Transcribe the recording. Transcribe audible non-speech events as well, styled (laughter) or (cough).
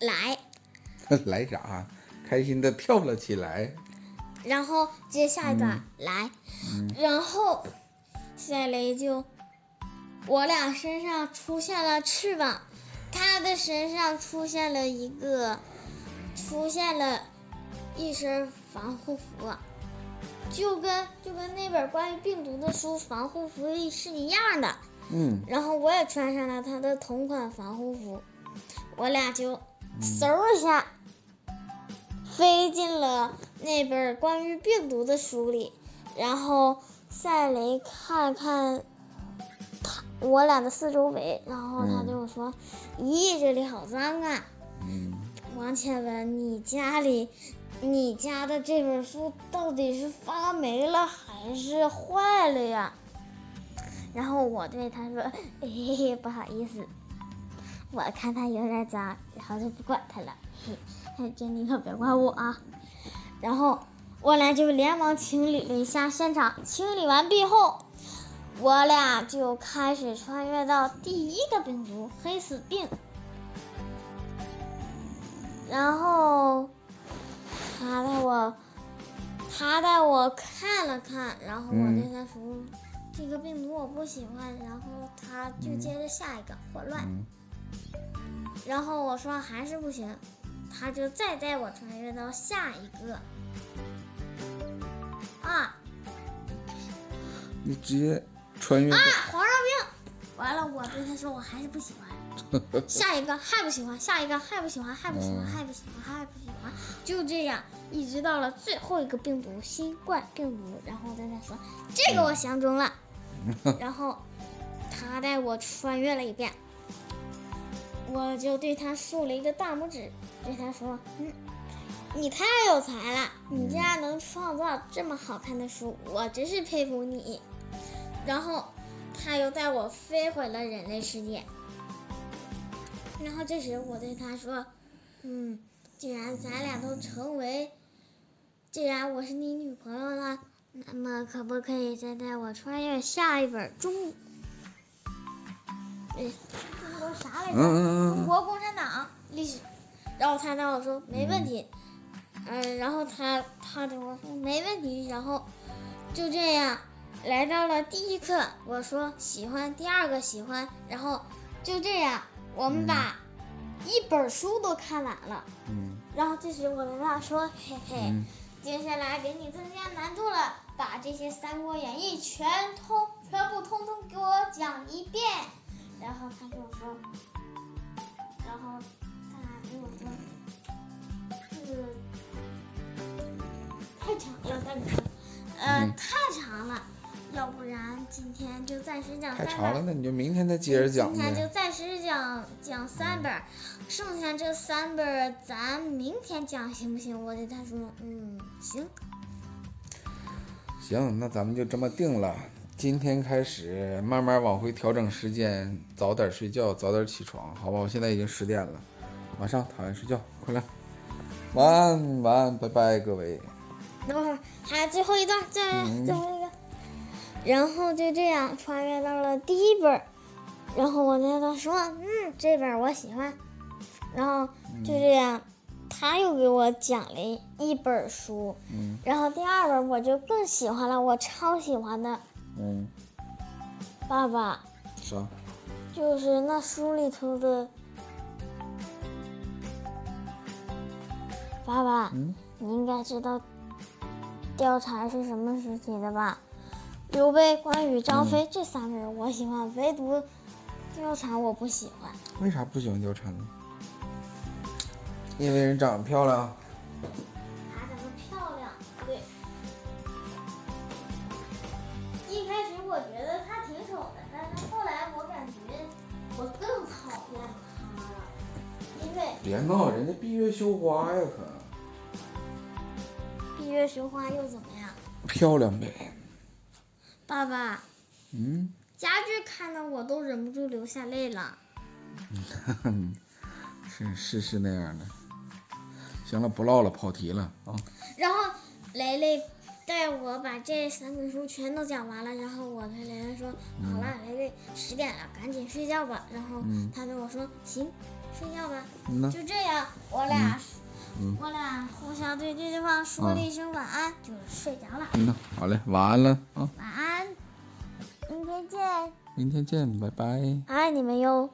来，(laughs) 来啥？开心的跳了起来。然后接下一段来，然后赛雷就，我俩身上出现了翅膀，他的身上出现了一个，出现了一身防护服，就跟就跟那本关于病毒的书防护服是一样的。嗯，然后我也穿上了他的同款防护服，我俩就嗖一下。飞进了那本关于病毒的书里，然后赛雷看了看他我俩的四周围，然后他对我说：“咦，这里好脏啊！”嗯，王倩文，你家里，你家的这本书到底是发霉了还是坏了呀？然后我对他说：“ (laughs) 嘿嘿，不好意思，我看他有点脏，然后就不管他了。”嘿。哎，这你可别怪我啊！然后我俩就连忙清理了一下现场。清理完毕后，我俩就开始穿越到第一个病毒——黑死病。然后他带我，他带我看了看，然后我对他说：“这个病毒我不喜欢。”然后他就接着下一个霍乱。然后我说还是不行。他就再带我穿越到下一个啊！你直接穿越啊！黄热病，完了，我对他说我还是不喜欢。(laughs) 下一个还不喜欢，下一个还不喜欢，还不喜欢，还不喜欢，还不喜欢，就这样一直到了最后一个病毒——新冠病毒。然后我对他说：“这个我相中了。(laughs) ”然后他带我穿越了一遍，我就对他竖了一个大拇指。对他说：“嗯，你太有才了，你竟然能创造这么好看的书，我真是佩服你。”然后他又带我飞回了人类世界。然后这时我对他说：“嗯，既然咱俩都成为，既然我是你女朋友了，那么可不可以再带我穿越下一本中？哎，中国啥来着？中国共产党历史。”然后他跟我说没问题，嗯，然后他他跟我说没问题，然后就这样来到了第一课，我说喜欢，第二个喜欢，然后就这样我们把一本书都看完了，嗯，然后这时我跟他说嘿嘿，接下来给你增加难度了，把这些《三国演义》全通全部通通给我讲一遍，然后他跟我说，然后。太长了，大哥，呃，太长了，要不然今天就暂时讲。太长了，那你就明天再接着讲今天就暂时讲讲三本，剩下这三本咱明天讲行不行？我对他说，嗯，行。行，那咱们就这么定了。今天开始慢慢往回调整时间，早点睡觉，早点起床，好吧？我现在已经十点了。马上躺下睡觉，快来，晚安，晚安，拜拜，各位。等会儿还有最后一段，再最后一个，然后就这样穿越到了第一本，然后我跟他说，嗯，这本我喜欢，然后就这样，他又给我讲了一本书，嗯，然后第二本我就更喜欢了，我超喜欢的，嗯，爸爸，啥？就是那书里头的。爸爸，嗯，你应该知道貂蝉是什么时期的吧？刘备、关羽、张飞这三个人我喜欢，唯独貂蝉我不喜欢。为啥不喜欢貂蝉呢？因为人长得漂亮。她长得漂亮，对。一开始我觉得她挺丑的，但是后来我感觉我更讨厌她了，因为别闹，人家闭月羞花呀，可。闭月羞花又怎么样？漂亮呗。爸爸。嗯。家具看的我都忍不住流下泪了。(laughs) 是是是那样的。行了，不唠了，跑题了啊。然后雷雷带我把这三本书全都讲完了，然后我对雷雷说：“好了，雷雷，十点了，赶紧睡觉吧。”然后他对我说：“行，睡觉吧。就这样，我俩，嗯我俩互相对对方说了一声晚安，就睡着了。嗯呐，好嘞，晚安了啊，晚安，明天见，明天见，拜拜。爱你们哟。